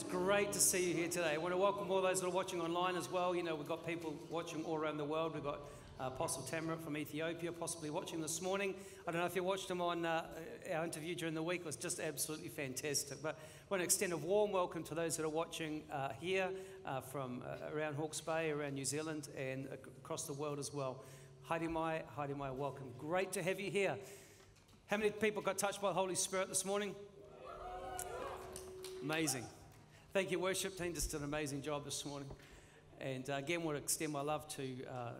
It's great to see you here today. I want to welcome all those that are watching online as well. You know, we've got people watching all around the world. We've got uh, Apostle Tamara from Ethiopia possibly watching this morning. I don't know if you watched him on uh, our interview during the week. It was just absolutely fantastic. But I want to extend a warm welcome to those that are watching uh, here uh, from uh, around Hawke's Bay, around New Zealand, and across the world as well. Haere mai, Haere mai, welcome. Great to have you here. How many people got touched by the Holy Spirit this morning? Amazing. Thank you, worship team. Just did an amazing job this morning. And uh, again, want to extend my love to, uh,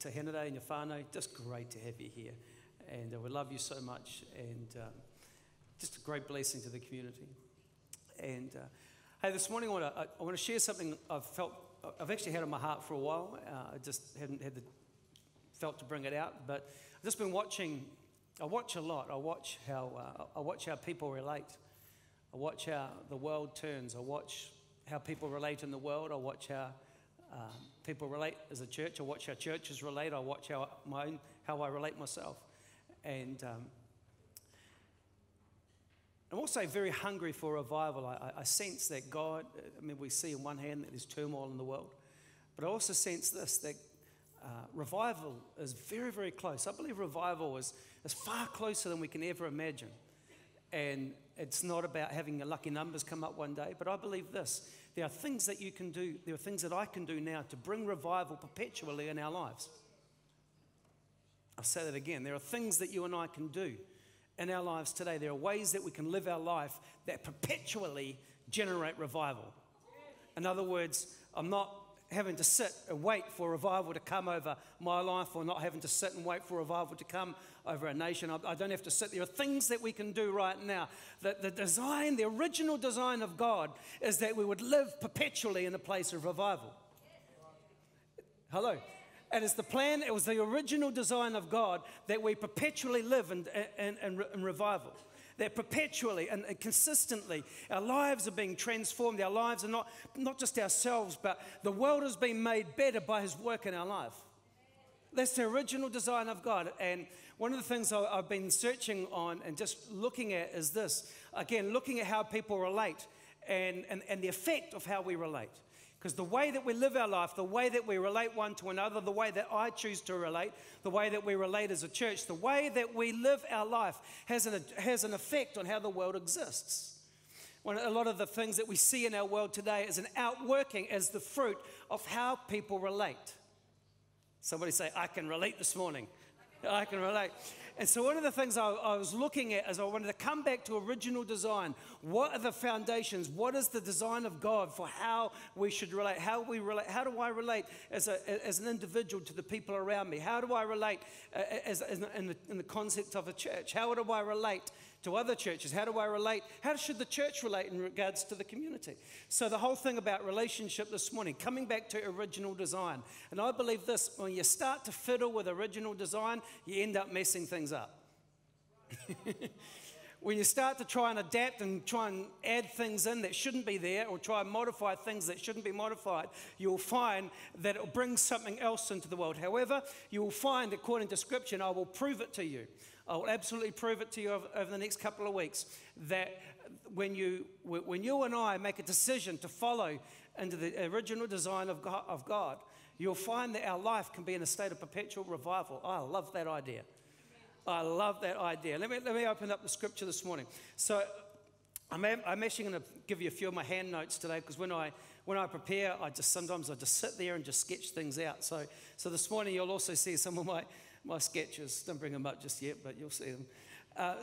to Henade and your whānau. Just great to have you here. And uh, we love you so much. And um, just a great blessing to the community. And uh, hey, this morning I want, to, I, want to share something I've felt, I've actually had in my heart for a while. Uh, I just hadn't had the, felt to bring it out. But I've just been watching, I watch a lot. I watch how, uh, I watch how people relate. I watch how the world turns. I watch how people relate in the world. I watch how um, people relate as a church. I watch how churches relate. I watch how, my own, how I relate myself. And um, I'm also very hungry for revival. I, I, sense that God, I mean, we see in one hand that there's turmoil in the world, but I also sense this that uh, revival is very, very close. I believe revival is, is far closer than we can ever imagine. And it's not about having the lucky numbers come up one day, but I believe this. There are things that you can do, there are things that I can do now to bring revival perpetually in our lives. I'll say that again. There are things that you and I can do in our lives today. There are ways that we can live our life that perpetually generate revival. In other words, I'm not having to sit and wait for revival to come over my life or not having to sit and wait for revival to come over a nation. I, I don't have to sit. There are things that we can do right now. The, the design, the original design of God is that we would live perpetually in a place of revival. Hello. And it's the plan, it was the original design of God that we perpetually live in, in, in, in revival that perpetually and, consistently our lives are being transformed. Our lives are not, not just ourselves, but the world has been made better by His work in our life. That's the original design of God. And one of the things I've been searching on and just looking at is this again, looking at how people relate and, and, and the effect of how we relate. Because the way that we live our life, the way that we relate one to another, the way that I choose to relate, the way that we relate as a church, the way that we live our life has an, has an effect on how the world exists. One, a lot of the things that we see in our world today is an outworking as the fruit of how people relate. Somebody say, I can relate this morning. I can relate. And so, one of the things I, I, was looking at is I wanted to come back to original design. What are the foundations? What is the design of God for how we should relate? How we relate? How do I relate as, a, as an individual to the people around me? How do I relate uh, as, as in, the, in the concept of a church? How do I relate to other churches? How do I relate? How should the church relate in regards to the community? So, the whole thing about relationship this morning, coming back to original design. And I believe this when you start to fiddle with original design, you end up messing things up. when you start to try and adapt and try and add things in that shouldn't be there or try and modify things that shouldn't be modified, you'll find that it'll bring something else into the world. However, you will find, according to Scripture, I will prove it to you, I will absolutely prove it to you over, over the next couple of weeks that when you, when you and I make a decision to follow into the original design of God, of God, you'll find that our life can be in a state of perpetual revival. I love that idea. I love that idea. Let me, let me open up the scripture this morning. So I'm, I'm actually going to give you a few of my hand notes today because when I, when I prepare, I just sometimes I just sit there and just sketch things out. So, so this morning you'll also see some of my, my sketches. Don't bring them up just yet, but you'll see them. Uh,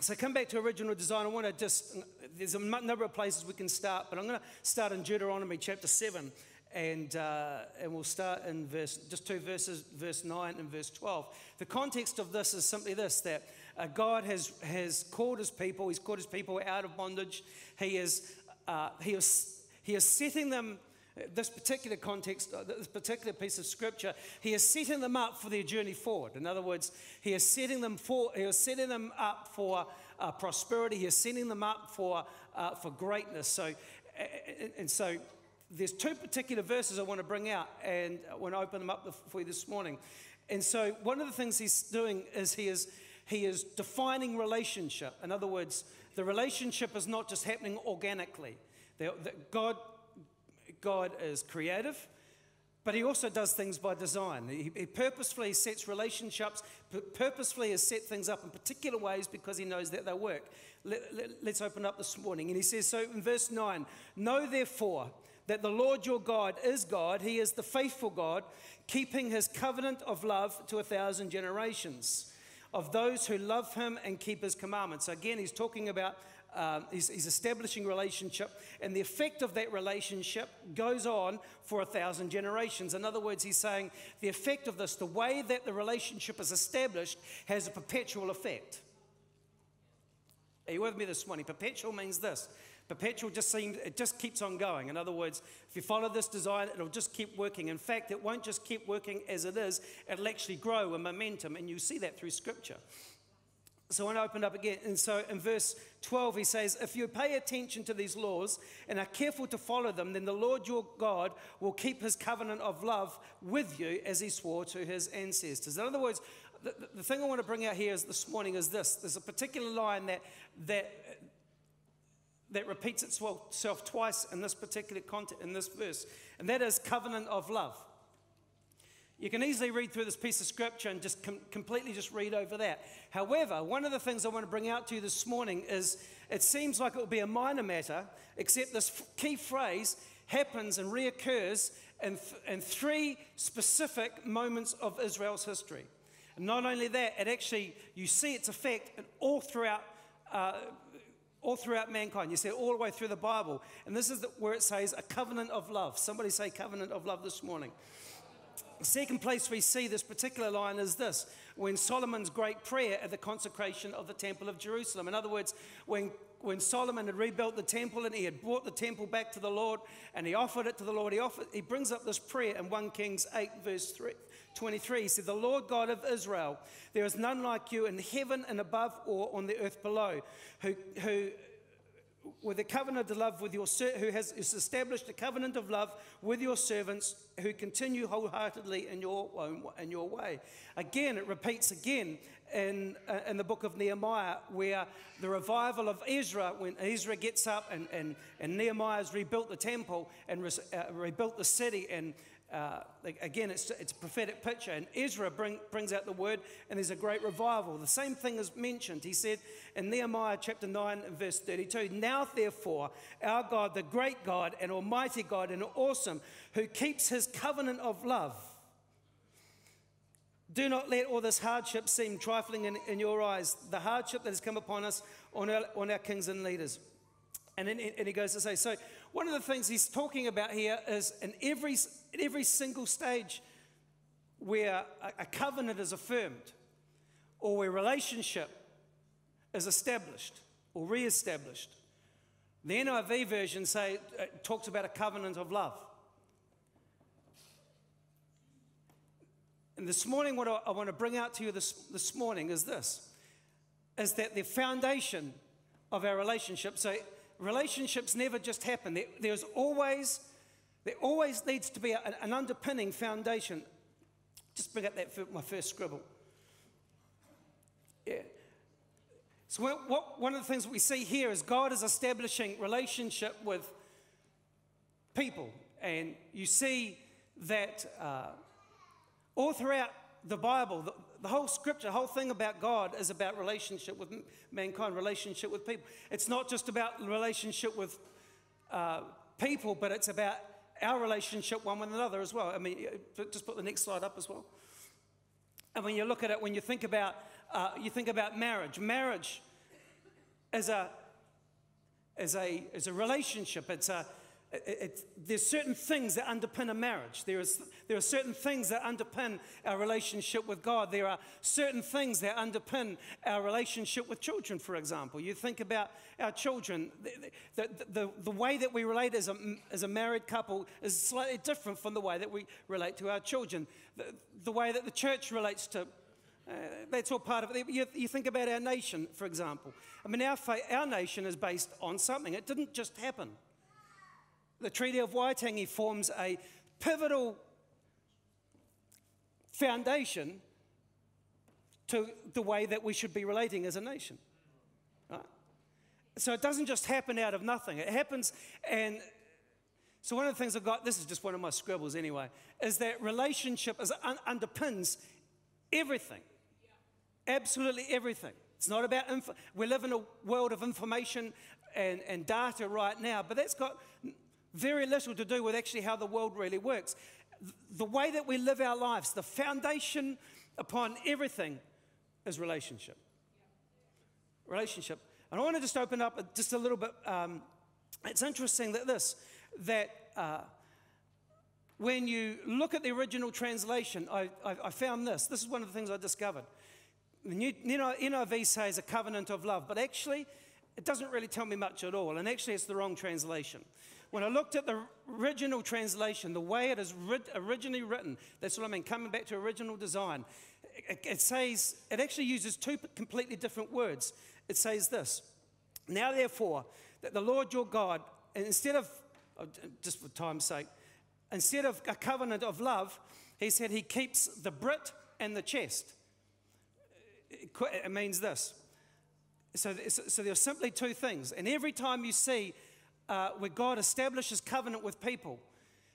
so come back to original design. I want to just, there's a number of places we can start, but I'm going to start in Deuteronomy chapter 7. And, uh, and we'll start in verse, just two verses, verse 9 and verse 12. The context of this is simply this that uh, God has, has called his people, he's called his people out of bondage. He is, uh, he is, he is setting them this particular context, uh, this particular piece of scripture, he is setting them up for their journey forward. In other words, he is setting them for, he is setting them up for uh, prosperity. He is setting them up for uh, for greatness. So, and, so, there's two particular verses I want to bring out, and I want to open them up for you this morning. And so, one of the things he's doing is he is he is defining relationship. In other words, the relationship is not just happening organically. God, God is creative, but He also does things by design. He, he purposefully sets relationships, purposefully has set things up in particular ways because He knows that they'll work. Let, let, let's open up this morning. And He says, so in verse 9, Know therefore that the Lord your God is God, He is the faithful God, keeping His covenant of love to a thousand generations of those who love him and keep his commandments. Again, he's talking about, um, establishing relationship, and the effect of that relationship goes on for a thousand generations. In other words, he's saying the effect of this, the way that the relationship is established, has a perpetual effect. Are you with me this morning? Perpetual means this Perpetual just seems, it just keeps on going. In other words, if you follow this design, it'll just keep working. In fact, it won't just keep working as it is, it'll actually grow in momentum, and you see that through Scripture. So I want to open up again. And so in verse 12, he says, If you pay attention to these laws and are careful to follow them, then the Lord your God will keep his covenant of love with you as he swore to his ancestors. In other words, the, the thing I want to bring out here is, this morning is this. There's a particular line that, that that repeats itself twice in this particular context, in this verse, and that is covenant of love. You can easily read through this piece of scripture and just com- completely just read over that. However, one of the things I want to bring out to you this morning is it seems like it will be a minor matter, except this f- key phrase happens and reoccurs in, th- in three specific moments of Israel's history. And not only that, it actually, you see its effect all throughout uh, all throughout mankind. You see it all the way through the Bible. And this is the, where it says a covenant of love. Somebody say covenant of love this morning. Second place we see this particular line is this when Solomon's great prayer at the consecration of the Temple of Jerusalem. In other words, when, when Solomon had rebuilt the temple and he had brought the temple back to the Lord and he offered it to the Lord, he, offered, he brings up this prayer in 1 Kings 8, verse 3, 23. He said, The Lord God of Israel, there is none like you in heaven and above or on the earth below, who, who with a covenant of love with your who has established a covenant of love with your servants who continue wholeheartedly in your own, in your way. Again, it repeats again in, uh, in the book of Nehemiah, where the revival of Ezra, when Ezra gets up and, and, and Nehemiah's rebuilt the temple and re, uh, rebuilt the city and uh, again, it's, it's a prophetic picture. And Ezra bring, brings out the word, and there's a great revival. The same thing is mentioned. He said in Nehemiah chapter 9 verse 32 Now, therefore, our God, the great God and almighty God and awesome, who keeps his covenant of love, do not let all this hardship seem trifling in, in your eyes, the hardship that has come upon us, on our, on our kings and leaders. And, then, and he goes to say, so one of the things he's talking about here is in every, in every single stage where a, covenant is affirmed or where relationship is established or re-established. The NIV version say, uh, talks about a covenant of love. And this morning, what I, want to bring out to you this, this morning is this, is that the foundation of our relationship, so relationships never just happen. There, there's always, there always needs to be a, an underpinning foundation. Just bring up that for my first scribble. Yeah. So what, what, one of the things we see here is God is establishing relationship with people, and you see that uh, all throughout the Bible, the, the whole scripture, the whole thing about God is about relationship with mankind, relationship with people. It's not just about relationship with uh, people, but it's about our relationship one with another as well. I mean, just put the next slide up as well. And when you look at it, when you think about, uh, you think about marriage. Marriage is a, is a, is a relationship. It's a, it, there's certain things that underpin a marriage. There, is, there are certain things that underpin our relationship with God. There are certain things that underpin our relationship with children, for example. You think about our children. The, the, the, the way that we relate as a, as a married couple is slightly different from the way that we relate to our children. The, the way that the church relates to uh, that's all part of it. You, you, think about our nation, for example. I mean, our, our nation is based on something. It didn't just happen. The Treaty of Waitangi forms a pivotal foundation to the way that we should be relating as a nation. Right? So it doesn't just happen out of nothing. It happens, and so one of the things I've got, this is just one of my scribbles anyway, is that relationship is, un- underpins everything. Absolutely everything. It's not about, info- we live in a world of information and, and data right now, but that's got very little to do with actually how the world really works. The way that we live our lives, the foundation upon everything is relationship. Relationship. And I want to just open up just a little bit. Um, it's interesting that this, that uh, when you look at the original translation, I, I, I, found this. This is one of the things I discovered. The new, NIV says a covenant of love, but actually, it doesn't really tell me much at all. And actually, it's the wrong translation. When I looked at the original translation, the way it is originally written, that's what I mean, coming back to original design, it, it says, it actually uses two completely different words. It says this Now, therefore, that the Lord your God, instead of, oh, just for time's sake, instead of a covenant of love, he said he keeps the Brit and the chesed. It means this. So, so there are simply two things. And every time you see uh, where God establishes covenant with people,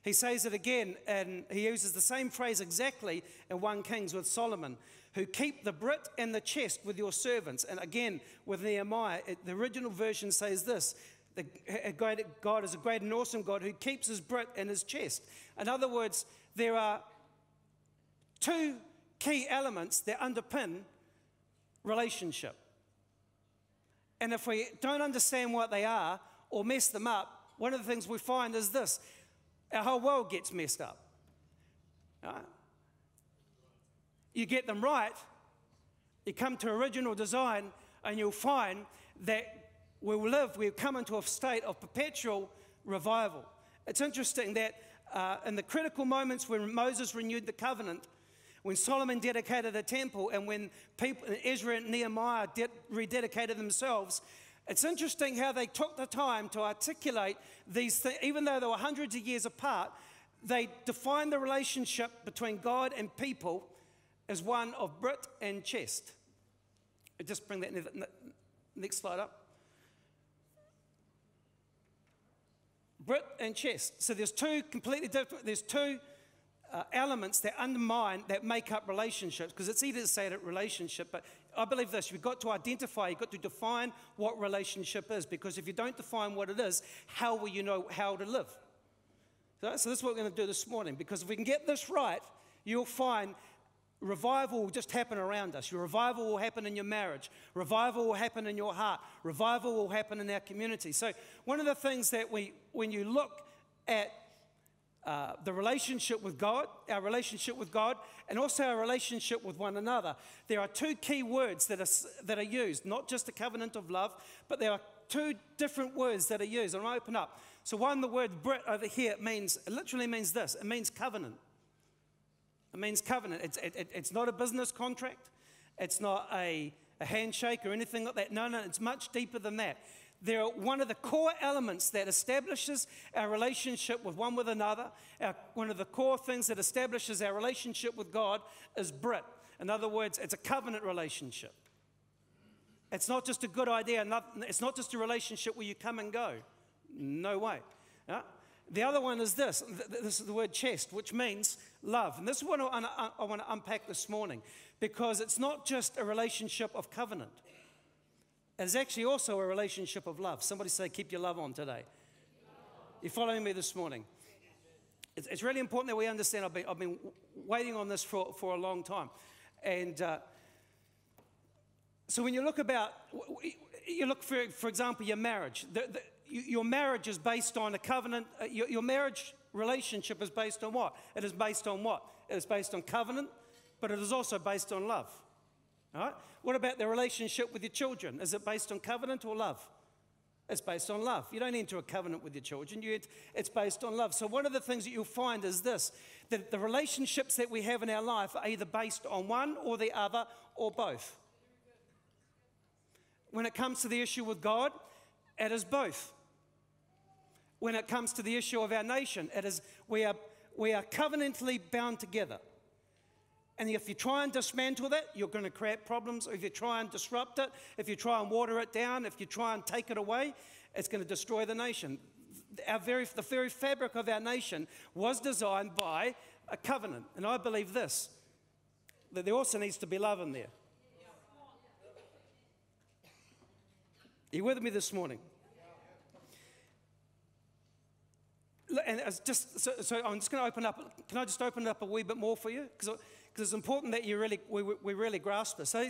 he says it again, and he uses the same phrase exactly in 1 Kings with Solomon, who keep the Brit and the chesed with your servants. And again, with Nehemiah, it, the original version says this the, God is a great and awesome God who keeps his Brit and his chesed. In other words, there are two key elements that underpin relationship. And if we don't understand what they are or mess them up, one of the things we find is this our whole world gets messed up. Right? You get them right, you come to original design, and you'll find that we'll live, we'll come into a state of perpetual revival. It's interesting that uh, in the critical moments when Moses renewed the covenant, when Solomon dedicated the temple and when people, Ezra and Nehemiah de- rededicated themselves, it's interesting how they took the time to articulate these things, even though they were hundreds of years apart, they defined the relationship between God and people as one of Brit and chesed. Just bring that next slide up. Brit and chesed. So there's two completely different, there's two uh, elements that undermine, that make up relationships, because it's easy to say that relationship, but I believe this you've got to identify, you've got to define what relationship is, because if you don't define what it is, how will you know how to live? So, so this is what we're going to do this morning, because if we can get this right, you'll find revival will just happen around us. Your revival will happen in your marriage. Revival will happen in your heart. Revival will happen in our community. So, one of the things that we, when you look at uh, the relationship with God, our relationship with God, and also our relationship with one another. There are two key words that are, that are used, not just a covenant of love, but there are two different words that are used. I'm open up. So, one, the word Brit over here means, it literally means this it means covenant. It means covenant. It's, it, it's not a business contract, it's not a, a handshake or anything like that. No, no, it's much deeper than that they're one of the core elements that establishes our relationship with one with another. Our, one of the core things that establishes our relationship with God is Brit. In other words, it's a covenant relationship. It's not just a good idea, it's not just a relationship where you come and go. No way. Yeah? The other one is this this is the word chesed, which means love. And this is what I, I want to unpack this morning because it's not just a relationship of covenant. It is actually also a relationship of love. Somebody say, keep your love on today. You're following me this morning. It's, it's really important that we understand. I've been, I've been waiting on this for, for a long time. And uh, so when you look about, you look for, for example, your marriage. The, the, your marriage is based on a covenant. Uh, your, your marriage relationship is based on what? It is based on what? It is based on covenant, but it is also based on love. All right? What about the relationship with your children? Is it based on covenant or love? It's based on love. You don't enter a covenant with your children, you, it's based on love. So, one of the things that you'll find is this that the relationships that we have in our life are either based on one or the other or both. When it comes to the issue with God, it is both. When it comes to the issue of our nation, it is we are, we are covenantally bound together. And if you try and dismantle that, you're going to create problems. If you try and disrupt it, if you try and water it down, if you try and take it away, it's going to destroy the nation. Our very, the very fabric of our nation was designed by a covenant. And I believe this that there also needs to be love in there. Are you with me this morning? And just so, so I'm just going to open up. Can I just open it up a wee bit more for you? Because it's important that you really we, we really grasp this. So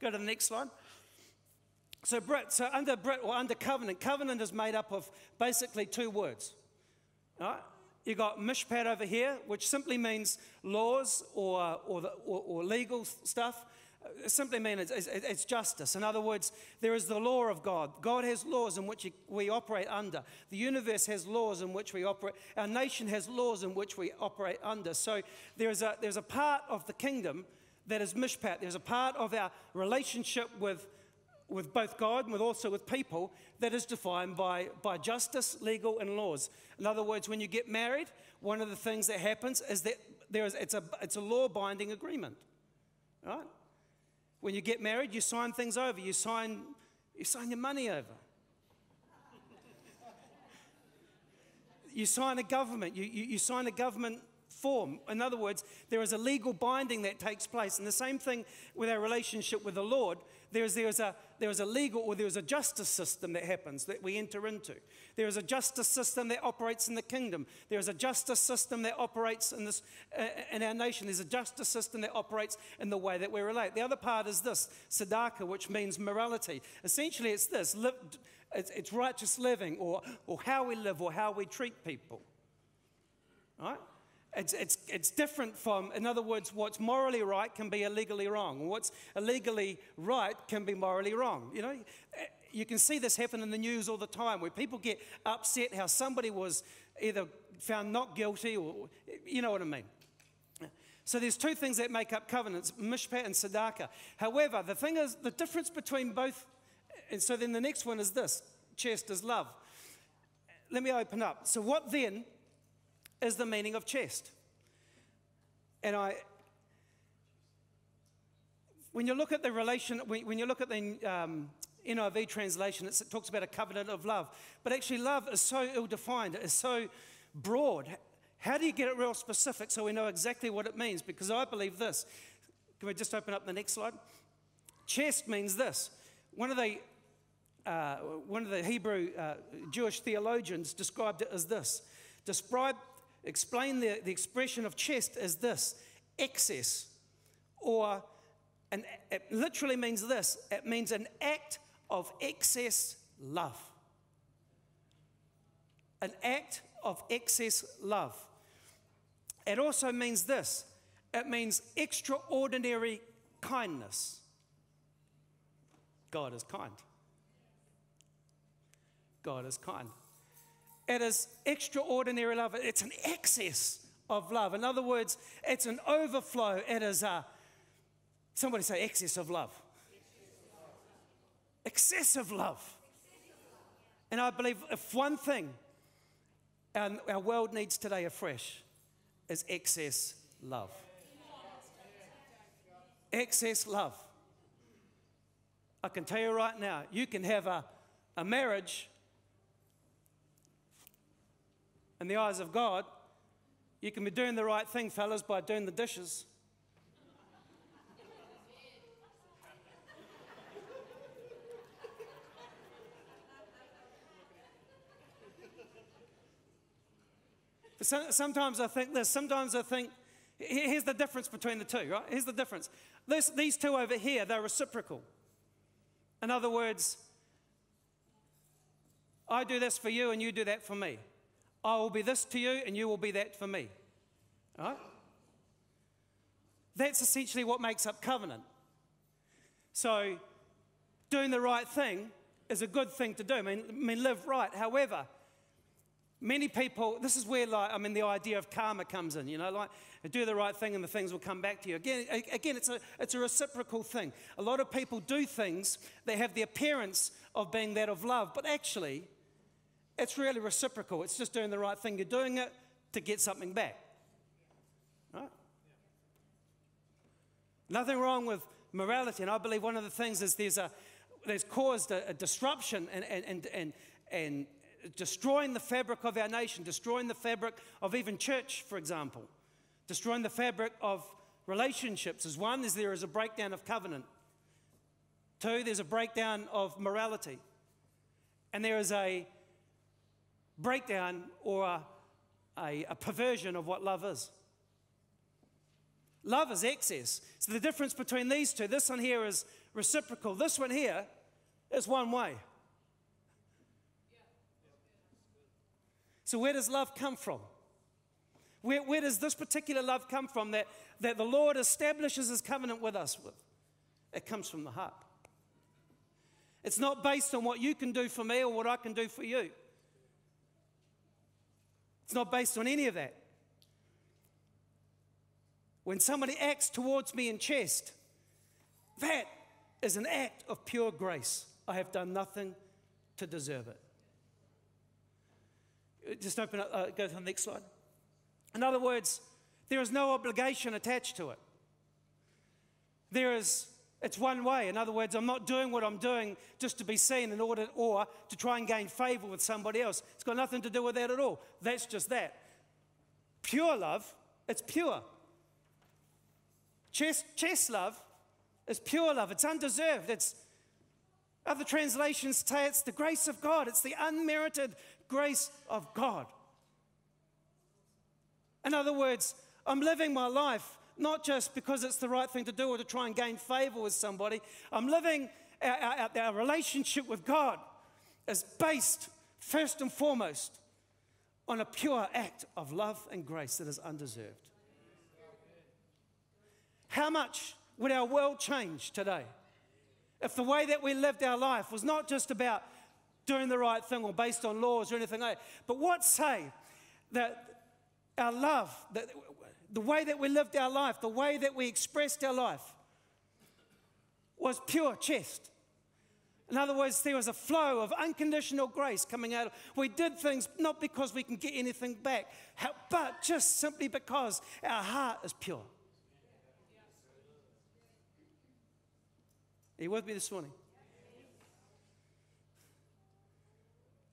go to the next slide. So Brit, so under Brit or under covenant, covenant is made up of basically two words. Right? You got mishpat over here, which simply means laws or, or, the, or, or legal stuff simply mean it's, it's, it's, justice. In other words, there is the law of God. God has laws in which we operate under. The universe has laws in which we operate. Our nation has laws in which we operate under. So there's a, there's a part of the kingdom that is mishpat. There's a part of our relationship with, with both God and with also with people that is defined by, by justice, legal, and laws. In other words, when you get married, one of the things that happens is that there is, it's a, it's a law binding agreement. Right? When you get married, you sign things over. You sign, you sign your money over. you sign a government. You, you, you sign a government form. In other words, there is a legal binding that takes place. And the same thing with our relationship with the Lord. There is, there is, a, there is a legal or there is a justice system that happens that we enter into. There is a justice system that operates in the kingdom. There is a justice system that operates in, this, uh, in our nation. There's a justice system that operates in the way that we relate. The other part is this tzedakah, which means morality. Essentially, it's this live, it's, it's righteous living or, or how we live or how we treat people. Right? It's, it's, it's different from, in other words, what's morally right can be illegally wrong. What's illegally right can be morally wrong. You know, you can see this happen in the news all the time where people get upset how somebody was either found not guilty or, you know what I mean. So there's two things that make up covenants, mishpat and tzedakah. However, the thing is, the difference between both, and so then the next one is this, chesed is love. Let me open up. So what then is the meaning of chesed. And I, when you look at the relation, when you look at the um, NIV translation, it talks about a covenant of love. But actually, love is so ill defined, it's so broad. How do you get it real specific so we know exactly what it means? Because I believe this. Can we just open up the next slide? Chesed means this. One of the, uh, one of the Hebrew uh, Jewish theologians described it as this. Describe, explain the, the expression of chesed as this excess, or an, it literally means this it means an act of excess love. An act of excess love. It also means this it means extraordinary kindness. God is kind. God is kind. It is extraordinary love. It's an excess of love. In other words, it's an overflow. It is a, somebody say, excess of love. Excessive love. And I believe if one thing our, our world needs today afresh is excess love. Excess love. I can tell you right now, you can have a, a marriage in the eyes of God, you can be doing the right thing, fellas, by doing the dishes. Sometimes I think this. Sometimes I think, here's the difference between the two, right? Here's the difference. This, these two over here, they're reciprocal. In other words, I do this for you and you do that for me. I will be this to you and you will be that for me. All right? That's essentially what makes up covenant. So, doing the right thing is a good thing to do. I mean, I mean live right. However, many people, this is where, like, I mean, the idea of karma comes in, you know, like, do the right thing and the things will come back to you. Again, again it's, a, it's a reciprocal thing. A lot of people do things that have the appearance of being that of love, but actually, it's really reciprocal. It's just doing the right thing. You're doing it to get something back. Right? Nothing wrong with morality. And I believe one of the things is there's, a, there's caused a, a disruption and, and, and, and, and destroying the fabric of our nation, destroying the fabric of even church, for example, destroying the fabric of relationships is one, is there is a breakdown of covenant. Two, there's a breakdown of morality. And there is a breakdown or a, a, a perversion of what love is. Love is excess. So the difference between these two, this one here is reciprocal. This one here is one way. So, where does love come from? Where, where does this particular love come from that, that the Lord establishes his covenant with us with? It comes from the heart. It's not based on what you can do for me or what I can do for you. It's not based on any of that. When somebody acts towards me in chesed, that is an act of pure grace. I have done nothing to deserve it. Just open up, uh, go to the next slide. In other words, there is no obligation attached to it. There is, it's one way. In other words, I'm not doing what I'm doing just to be seen in order or to try and gain favor with somebody else. It's got nothing to do with that at all. That's just that. Pure love, it's pure. Chesed, chesed love is pure love. It's undeserved. It's other translations say it's the grace of God. It's the unmerited grace of God. In other words, I'm living my life not just because it's the right thing to do or to try and gain favor with somebody. I'm living our, our, our relationship with God is based first and foremost on a pure act of love and grace that is undeserved. How much would our world change today if the way that we lived our life was not just about doing the right thing or based on laws or anything like that, but what say that our love, that the way that we lived our life, the way that we expressed our life was pure chesed. In other words, there was a flow of unconditional grace coming out. We did things not because we can get anything back, but just simply because our heart is pure. Are you with me this morning?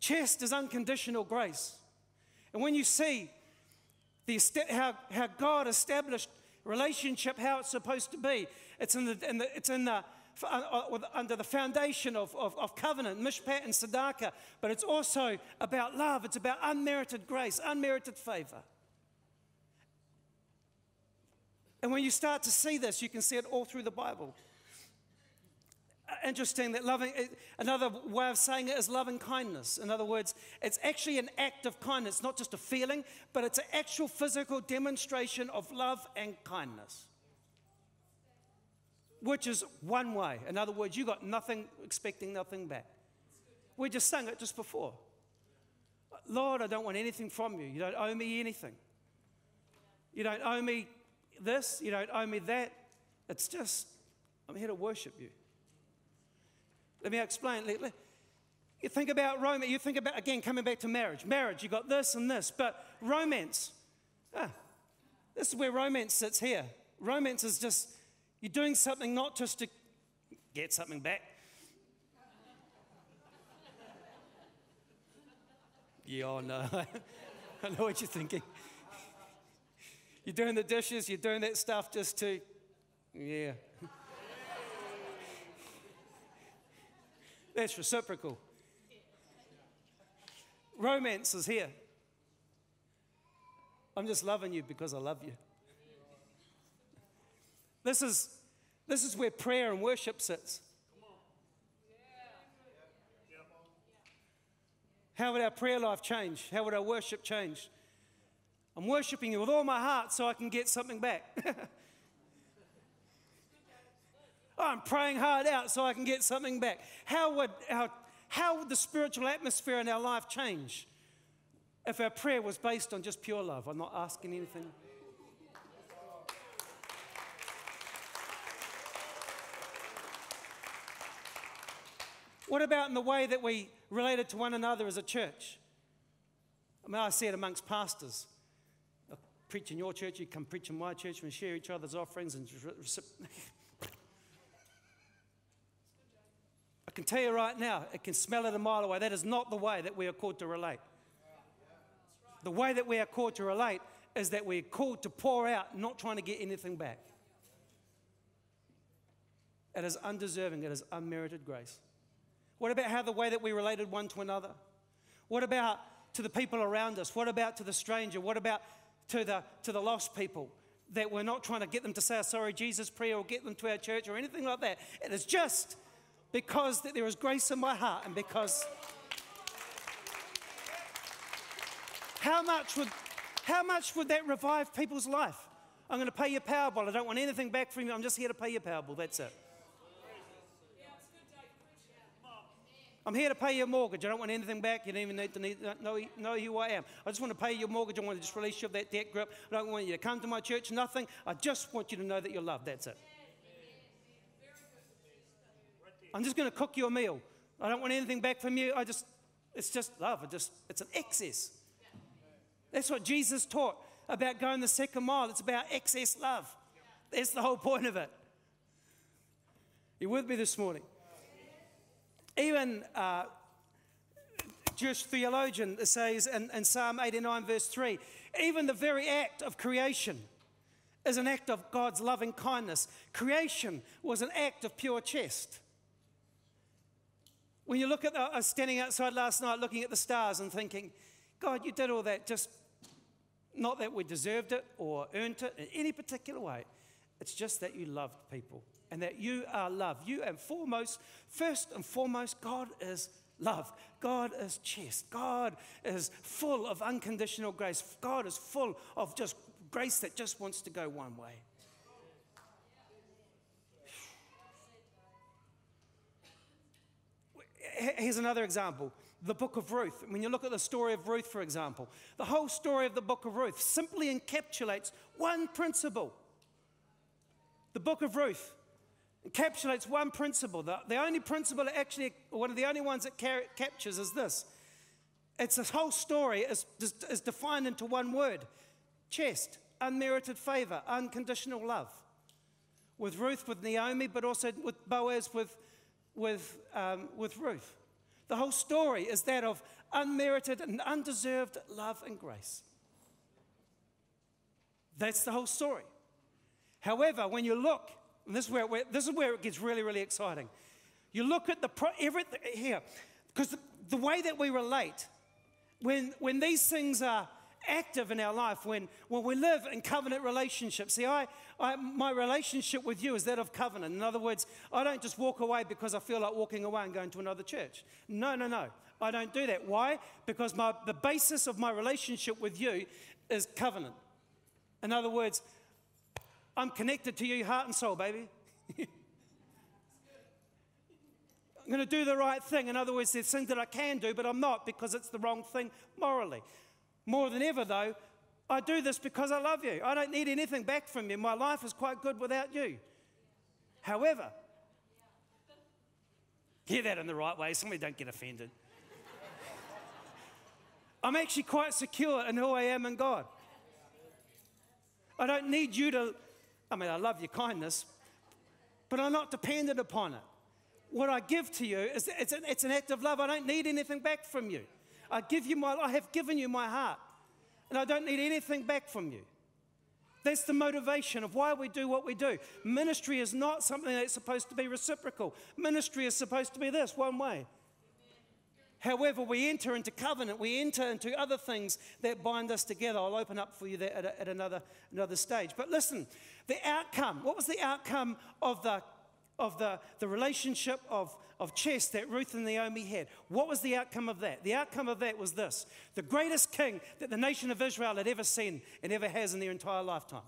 Chesed is unconditional grace. And when you see the, how, how God established relationship, how it's supposed to be, it's in the, in the it's in the, uh, under the foundation of, of, of, covenant, mishpat and tzedakah, but it's also about love. It's about unmerited grace, unmerited favor. And when you start to see this, you can see it all through the Bible interesting that loving, another way of saying it is loving kindness. In other words, it's actually an act of kindness, not just a feeling, but it's an actual physical demonstration of love and kindness. Which is one way. In other words, you got nothing, expecting nothing back. We just sang it just before. Lord, I don't want anything from you. You don't owe me anything. You don't owe me this. You don't owe me that. It's just, I'm here to worship you. Let me explain. You think about romance, you think about, again, coming back to marriage. Marriage, you got this and this, but romance, ah, this is where romance sits here. Romance is just, you're doing something not just to get something back. yeah, I know. I know what you're thinking. You're doing the dishes, you're doing that stuff just to, yeah. That's reciprocal. Romance is here. I'm just loving you because I love you. This is, this is where prayer and worship sits. How would our prayer life change? How would our worship change? I'm worshiping you with all my heart so I can get something back. I'm praying hard out so I can get something back. How would, our, how would the spiritual atmosphere in our life change if our prayer was based on just pure love? I'm not asking anything. What about in the way that we related to one another as a church? I mean, I see it amongst pastors. preach in your church, you come preach in my church, and we share each other's offerings and I can tell you right now, it can smell it a mile away. That is not the way that we are called to relate. The way that we are called to relate is that we're called to pour out, not trying to get anything back. It is undeserving, it is unmerited grace. What about how the way that we related one to another? What about to the people around us? What about to the stranger? What about to the, to the lost people? That we're not trying to get them to say a sorry Jesus prayer or get them to our church or anything like that. It is just because there is grace in my heart and because how much would how much would that revive people's life? I'm going to pay your Powerball. I don't want anything back from you. I'm just here to pay your Powerball. That's it. I'm here to pay your mortgage. I don't want anything back. You don't even need to need, uh, know, know who I am. I just want to pay your mortgage. I want to just release you of that debt grip. I don't want you to come to my church, nothing. I just want you to know that you're loved. That's it. I'm just going to cook you a meal. I don't want anything back from you. I just, it's just love. I just, it's an excess. That's what Jesus taught about going the second mile. It's about excess love. That's the whole point of it. You with me this morning? Even uh, Jewish theologian says in, in Psalm 89, verse 3 even the very act of creation is an act of God's loving kindness. Creation was an act of pure chesed. When you look at uh, the, I was standing outside last night looking at the stars and thinking, God, you did all that just not that we deserved it or earned it in any particular way. It's just that you loved people and that you are love. You and foremost, first and foremost, God is love. God is chesed. God is full of unconditional grace. God is full of just grace that just wants to go one way. Here's another example the book of Ruth. When you look at the story of Ruth, for example, the whole story of the book of Ruth simply encapsulates one principle. The book of Ruth encapsulates one principle. The, the only principle that actually, one of the only ones it captures is this. It's this whole story is, is defined into one word chesed, unmerited favor, unconditional love. With Ruth, with Naomi, but also with Boaz, with, with, um, with Ruth. The whole story is that of unmerited and undeserved love and grace. That's the whole story. However, when you look, and this is where, this is where it gets really, really exciting. You look at the pro, everything here, because the, the way that we relate, when, when these things are active in our life when, when we live in covenant relationships. See, I, I, my relationship with you is that of covenant. In other words, I don't just walk away because I feel like walking away and going to another church. No, no, no. I don't do that. Why? Because my, the basis of my relationship with you is covenant. In other words, I'm connected to you, heart and soul, baby. I'm going to do the right thing. In other words, there's things that I can do, but I'm not because it's the wrong thing morally. More than ever, though, I do this because I love you. I don't need anything back from you. My life is quite good without you. However, hear that in the right way. Somebody don't get offended. I'm actually quite secure in who I am in God. I don't need you to, I mean, I love your kindness, but I'm not dependent upon it. What I give to you is it's an, it's an act of love. I don't need anything back from you. I give you my, I have given you my heart, and I don't need anything back from you. That's the motivation of why we do what we do. Ministry is not something that's supposed to be reciprocal. Ministry is supposed to be this one way. However, we enter into covenant, we enter into other things that bind us together. I'll open up for you that at, at another, another stage. But listen, the outcome what was the outcome of the, of the, the relationship of of chesed that Ruth and Naomi had. What was the outcome of that? The outcome of that was this the greatest king that the nation of Israel had ever seen and ever has in their entire lifetime.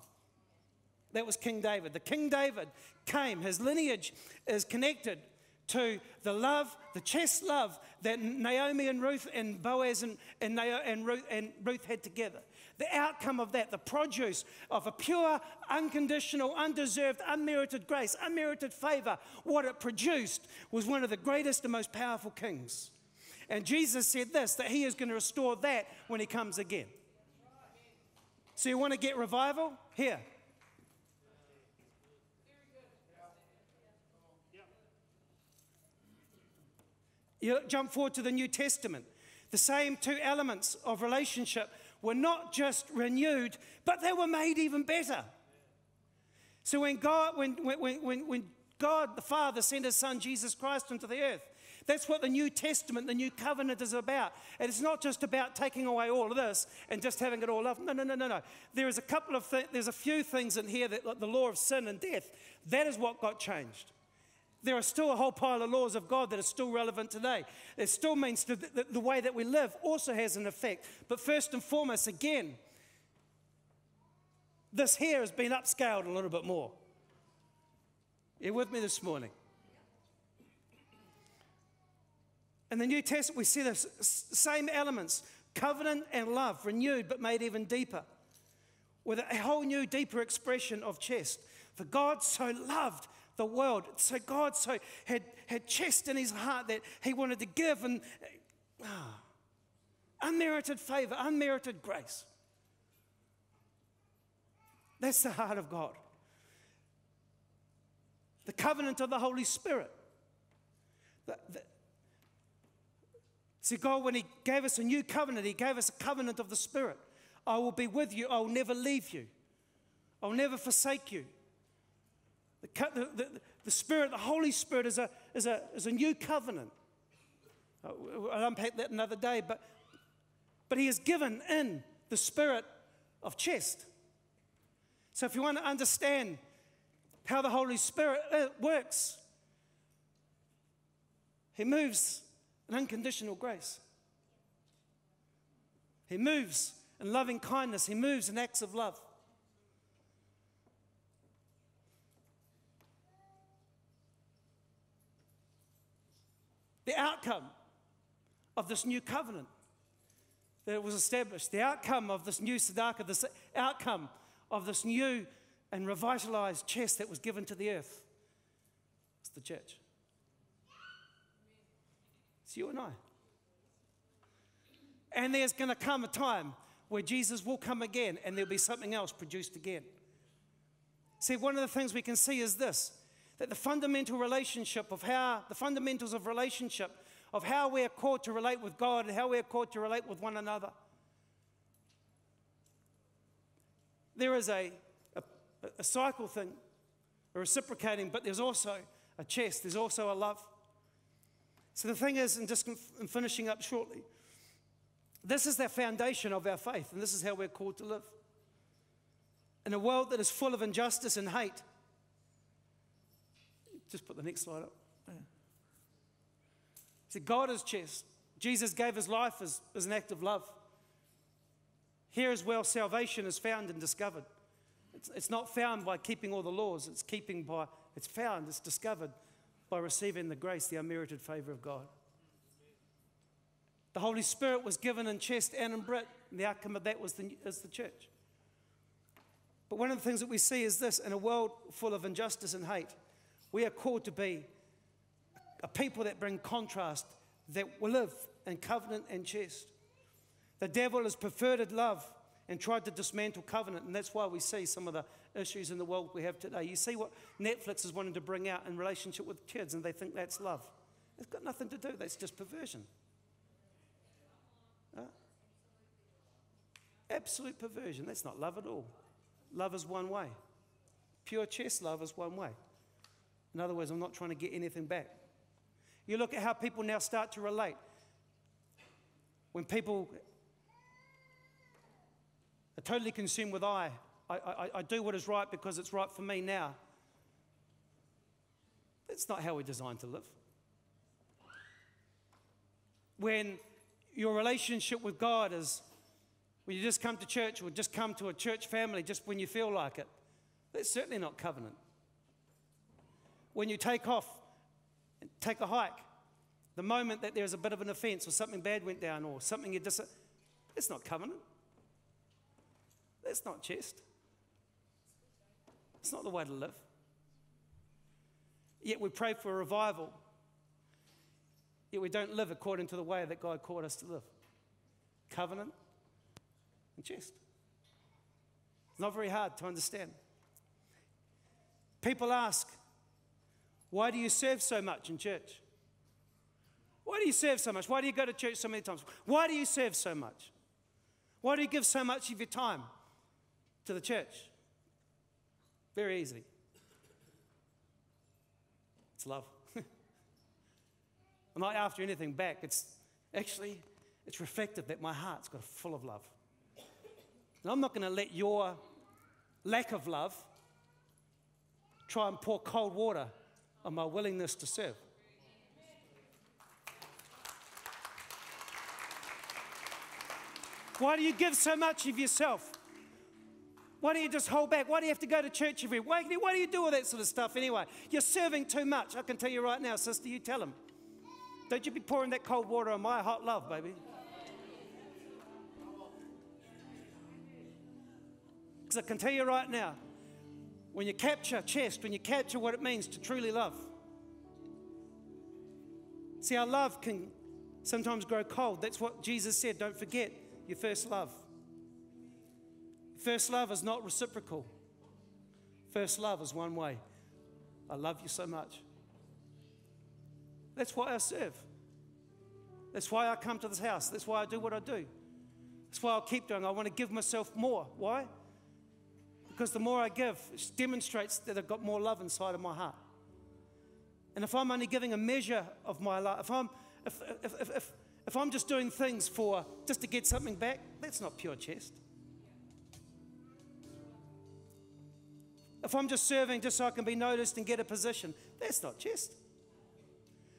That was King David. The King David came, his lineage is connected to the love, the chesed love that Naomi and Ruth and Boaz and, and, and, Ruth, and Ruth had together. The outcome of that, the produce of a pure, unconditional, undeserved, unmerited grace, unmerited favor, what it produced was one of the greatest and most powerful kings. And Jesus said this that he is going to restore that when he comes again. So you want to get revival? Here. You jump forward to the New Testament. The same two elements of relationship were not just renewed, but they were made even better. So when God, when, when, when, when God the Father sent his Son Jesus Christ into the earth, that's what the New Testament, the New Covenant is about. And it's not just about taking away all of this and just having it all up. No, no, no, no, no. There is a couple of things, there's a few things in here that like the law of sin and death, that is what got changed. There are still a whole pile of laws of God that are still relevant today. It still means that the, way that we live also has an effect. But first and foremost, again, this here has been upscaled a little bit more. You with me this morning? In the New Testament, we see the same elements covenant and love, renewed but made even deeper, with a whole new, deeper expression of chesed. For God so loved the world. So God so had, had chesed in his heart that he wanted to give and ah, unmerited favor, unmerited grace. That's the heart of God. The covenant of the Holy Spirit. The, the, see, God, when He gave us a new covenant, He gave us a covenant of the Spirit. I will be with you, I will never leave you, I'll never forsake you. The, the, the, Spirit, the Holy Spirit, is a, is a, is a new covenant. Uh, I'll unpack that another day, but, but He is given in the Spirit of chesed. So if you want to understand how the Holy Spirit uh, works, He moves in unconditional grace. He moves in loving kindness. He moves in acts of love. The outcome of this new covenant that was established, the outcome of this new tzedakah, the outcome of this new and revitalized chesed that was given to the earth. It's the church. It's you and I. And there's going to come a time where Jesus will come again and there'll be something else produced again. See, one of the things we can see is this that the fundamental relationship of how, the fundamentals of relationship, of how we are called to relate with God and how we are called to relate with one another. There is a, a, a cycle thing, a reciprocating, but there's also a chesed, there's also a love. So the thing is, and just in finishing up shortly, this is the foundation of our faith, and this is how we're called to live. In a world that is full of injustice and hate, just put the next slide up. Yeah. God is chesed. Jesus gave his life as, as an act of love. Here as well, salvation is found and discovered. It's, it's not found by keeping all the laws, it's keeping by, it's found, it's discovered by receiving the grace, the unmerited favor of God. The Holy Spirit was given in chesed and in Brit, and the outcome of that was the, is the church. But one of the things that we see is this in a world full of injustice and hate, we are called to be a people that bring contrast, that will live in covenant and chesed. The devil has perverted love and tried to dismantle covenant, and that's why we see some of the issues in the world we have today. You see what Netflix is wanting to bring out in relationship with kids, and they think that's love. It's got nothing to do, that's just perversion. Absolute perversion. That's not love at all. Love is one way. Pure chesed love is one way. In other words, I'm not trying to get anything back. You look at how people now start to relate. When people are totally consumed with I, I, I, I do what is right because it's right for me now. That's not how we're designed to live. When your relationship with God is when you just come to church or just come to a church family just when you feel like it, that's certainly not covenant when you take off take a hike, the moment that there's a bit of an offense or something bad went down or something you dis- it's not covenant. That's not chesed. It's not the way to live. Yet we pray for a revival. Yet we don't live according to the way that God called us to live. Covenant and chesed. Not very hard to understand. People ask, why do you serve so much in church? Why do you serve so much? Why do you go to church so many times? Why do you serve so much? Why do you give so much of your time to the church? Very easy. It's love. I'm not after anything back. It's actually it's reflective that my heart's got full of love. And I'm not going to let your lack of love try and pour cold water on my willingness to serve. Why do you give so much of yourself? Why don't you just hold back? Why do you have to go to church every week? Why do you do all that sort of stuff anyway? You're serving too much. I can tell you right now, sister, you tell him. Don't you be pouring that cold water on my hot love, baby. Because I can tell you right now, when you capture chesed, when you capture what it means to truly love, see, our love can sometimes grow cold. That's what Jesus said. Don't forget your first love. First love is not reciprocal. First love is one way. I love you so much. That's why I serve. That's why I come to this house. That's why I do what I do. That's why I'll keep doing. I want to give myself more. Why? Because the more I give, it demonstrates that I've got more love inside of my heart. And if I'm only giving a measure of my love, if I'm, if, if, if, if I'm just doing things for just to get something back, that's not pure chesed. If I'm just serving just so I can be noticed and get a position, that's not chesed.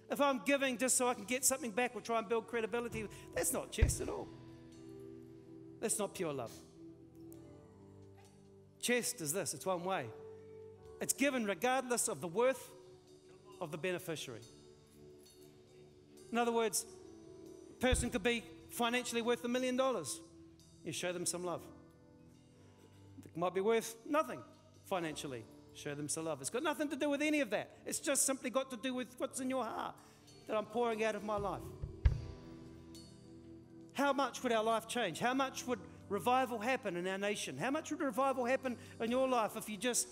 If I'm giving just so I can get something back or try and build credibility, that's not chesed at all. That's not pure love. Chesed is this it's one way. It's given regardless of the worth of the beneficiary. In other words, a person could be financially worth a million dollars. You show them some love. It might be worth nothing financially. Show them some love. It's got nothing to do with any of that. It's just simply got to do with what's in your heart that I'm pouring out of my life. How much would our life change? How much would revival happen in our nation? How much would revival happen in your life if you just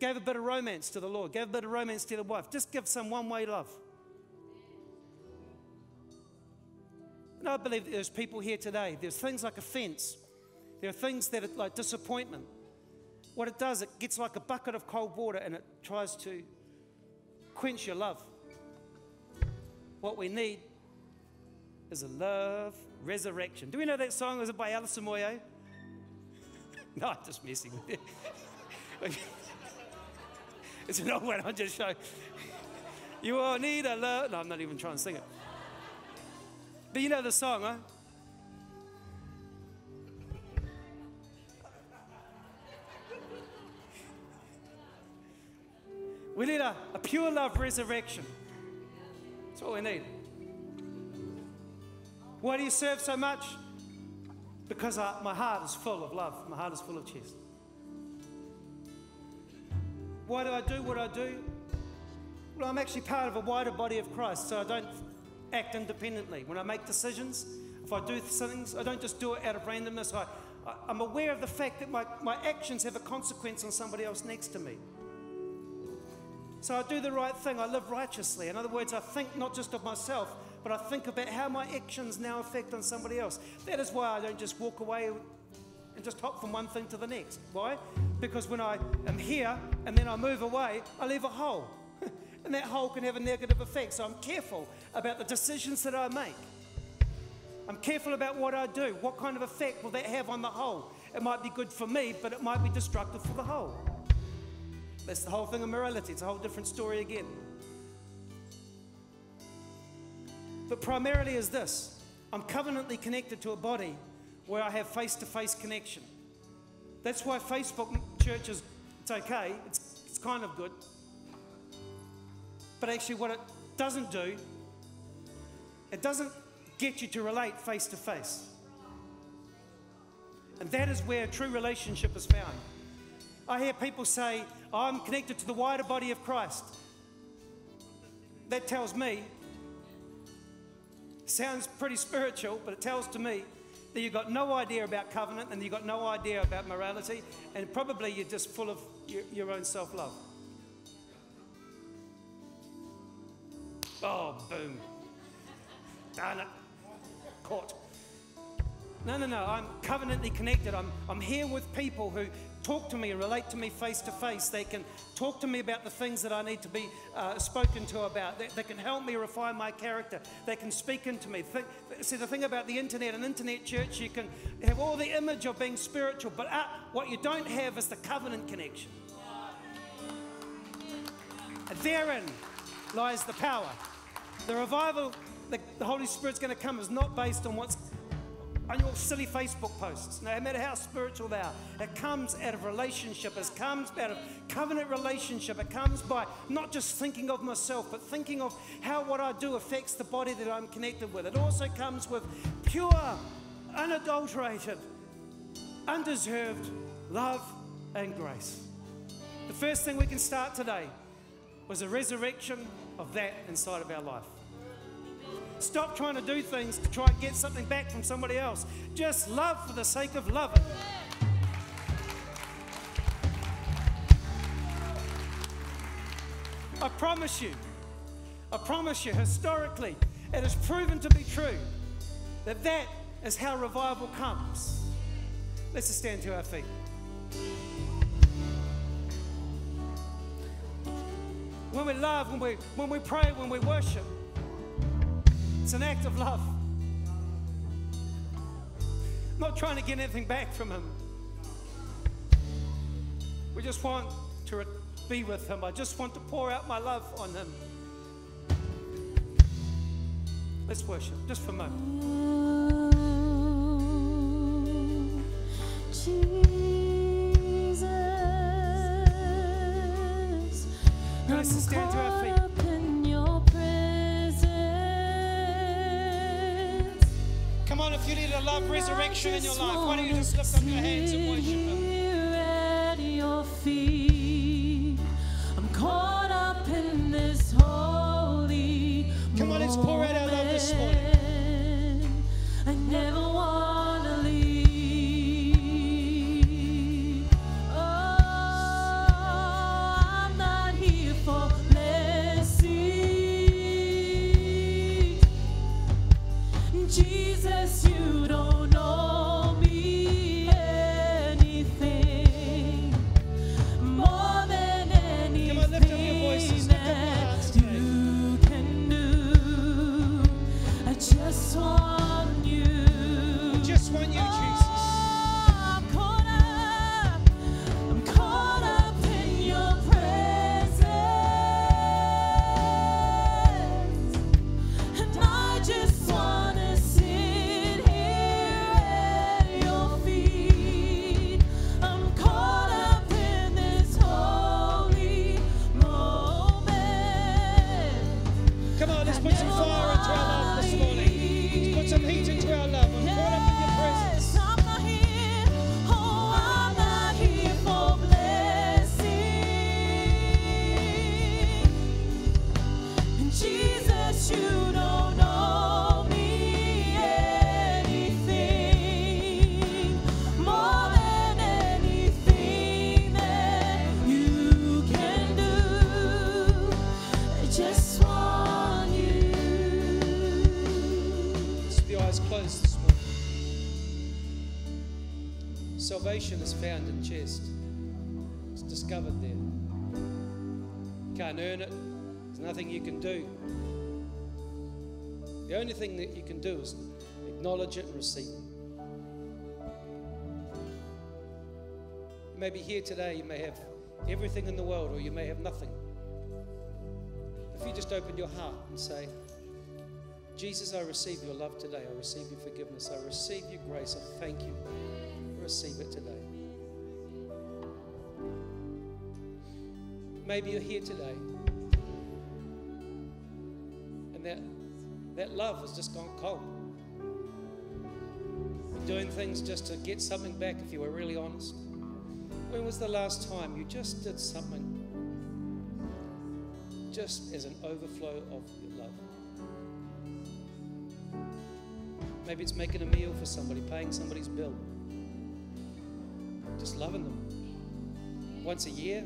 gave a bit of romance to the Lord, gave a bit of romance to the wife? Just give some one way love. And I believe there's people here today, there's things like offense, there are things that are like disappointment. What it does, it gets like a bucket of cold water and it tries to quench your love. What we need is a love resurrection. Do we know that song? Was it by Alison Moyet? no, I'm just messing with you. it's an old one. I'm just showing. You all need a love. No, I'm not even trying to sing it. But you know the song, huh? We need a, a pure love resurrection. That's all we need. Why do you serve so much? Because I, my heart is full of love. My heart is full of chesed. Why do I do what I do? Well, I'm actually part of a wider body of Christ, so I don't act independently. When I make decisions, if I do things, I don't just do it out of randomness. I, I, I'm aware of the fact that my, my actions have a consequence on somebody else next to me. So I do the right thing. I live righteously. In other words, I think not just of myself, but I think about how my actions now affect on somebody else. That is why I don't just walk away and just hop from one thing to the next. Why? Because when I am here and then I move away, I leave a hole. and that hole can have a negative effect. So I'm careful about the decisions that I make. I'm careful about what I do. What kind of effect will that have on the whole? It might be good for me, but it might be destructive for the whole. That's the whole thing of morality. It's a whole different story again. But primarily is this I'm covenantly connected to a body where I have face to face connection. That's why Facebook church is it's okay, it's, it's kind of good. But actually, what it doesn't do, it doesn't get you to relate face to face. And that is where true relationship is found. I hear people say, I'm connected to the wider body of Christ. That tells me Sounds pretty spiritual, but it tells to me that you've got no idea about covenant and you've got no idea about morality, and probably you're just full of your, your own self love. Oh, boom. Darn it. Caught. No, no, no. I'm covenantly connected. I'm, I'm here with people who talk to me relate to me face to face. They can talk to me about the things that I need to be uh, spoken to about. They, they, can help me refine my character. They can speak into me. Think, see, the thing about the internet, and internet church, you can have all the image of being spiritual, but uh, what you don't have is the covenant connection. Therein lies the power. The revival the, the Holy Spirit's going to come is not based on what's on your silly Facebook posts, no matter how spiritual they are. It comes out of relationship. It comes out of covenant relationship. It comes by not just thinking of myself, but thinking of how what I do affects the body that I'm connected with. It also comes with pure, unadulterated, undeserved love and grace. The first thing we can start today was a resurrection of that inside of our life. Stop trying to do things to try and get something back from somebody else. Just love for the sake of loving. I promise you, I promise you, historically, it has proven to be true that that is how revival comes. Let's just stand to our feet. When we love, when we, when we pray, when we worship, it's an act of love. I'm not trying to get anything back from Him. We just want to be with Him. I just want to pour out my love on Him. Let's worship just for a moment. Jesus. Let's stand to our feet. Love resurrection in your life, why don't you just lift up your hands and worship Him? Salvation is found in chesed. It's discovered there. You can't earn it. There's nothing you can do. The only thing that you can do is acknowledge it and receive it. You may be here today, you may have everything in the world, or you may have nothing. If you just open your heart and say, Jesus, I receive your love today. I receive your forgiveness. I receive your grace. I thank you receive it today. Maybe you're here today and that, that love has just gone cold. You're doing things just to get something back, if you were really honest. When was the last time you just did something just as an overflow of your love? Maybe it's making a meal for somebody, paying somebody's bill. Just loving them. Once a year,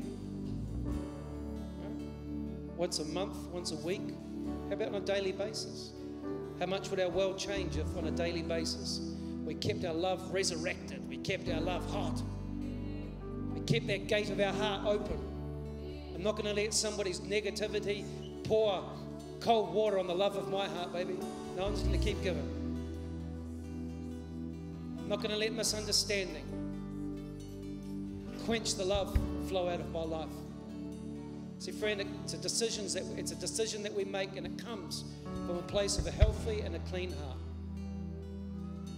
once a month, once a week. How about on a daily basis? How much would our world change if on a daily basis we kept our love resurrected, we kept our love hot, we kept that gate of our heart open? I'm not going to let somebody's negativity pour cold water on the love of my heart, baby. No, I'm just going to keep giving. I'm not going to let misunderstanding quench the love flow out of my life. See, friend, it's a decision that it's a decision that we make, and it comes from a place of a healthy and a clean heart.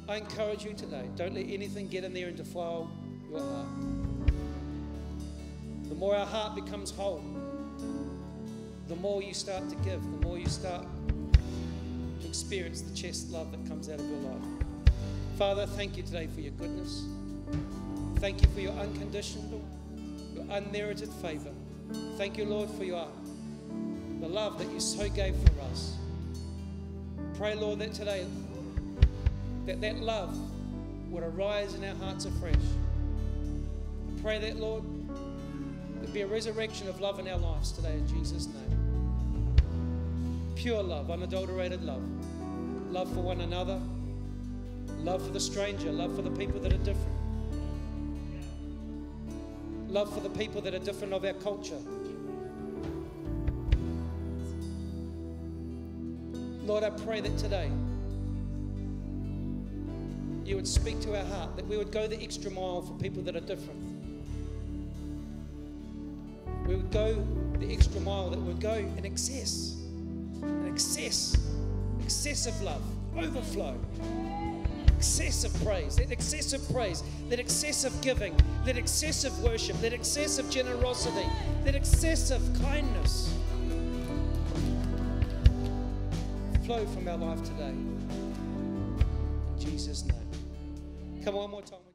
I encourage you today: don't let anything get in there and defile your heart. The more our heart becomes whole, the more you start to give, the more you start to experience the chesed love that comes out of your life. Father, thank you today for your goodness. Thank you for your unconditional, your unmerited favor. Thank you, Lord, for your the love that you so gave for us. Pray, Lord, that today that that love would arise in our hearts afresh. Pray that, Lord, there be a resurrection of love in our lives today in Jesus' name. Pure love, unadulterated love. Love for one another, love for the stranger, love for the people that are different love for the people that are different of our culture. Lord, I pray that today you would speak to our heart, that we would go the extra mile for people that are different. We would go the extra mile, that we would go in excess, in excess, excessive love, overflow excessive praise, let excessive praise, let excessive giving, let excessive worship, let excessive generosity, let excessive kindness flow from our life today. In Jesus' name. Come on, one more time.